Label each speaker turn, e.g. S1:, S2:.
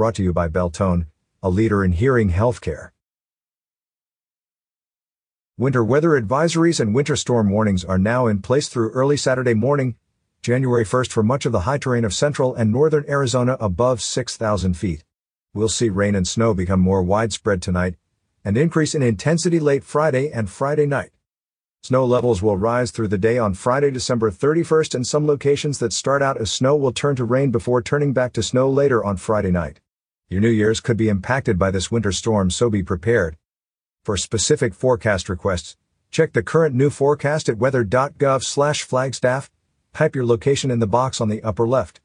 S1: Brought to you by Beltone, a leader in hearing healthcare. Winter weather advisories and winter storm warnings are now in place through early Saturday morning, January 1st for much of the high terrain of central and northern Arizona above 6,000 feet. We'll see rain and snow become more widespread tonight and increase in intensity late Friday and Friday night. Snow levels will rise through the day on Friday, December 31st, and some locations that start out as snow will turn to rain before turning back to snow later on Friday night. Your New Year's could be impacted by this winter storm, so be prepared. For specific forecast requests, check the current new forecast at weather.gov/flagstaff. Type your location in the box on the upper left.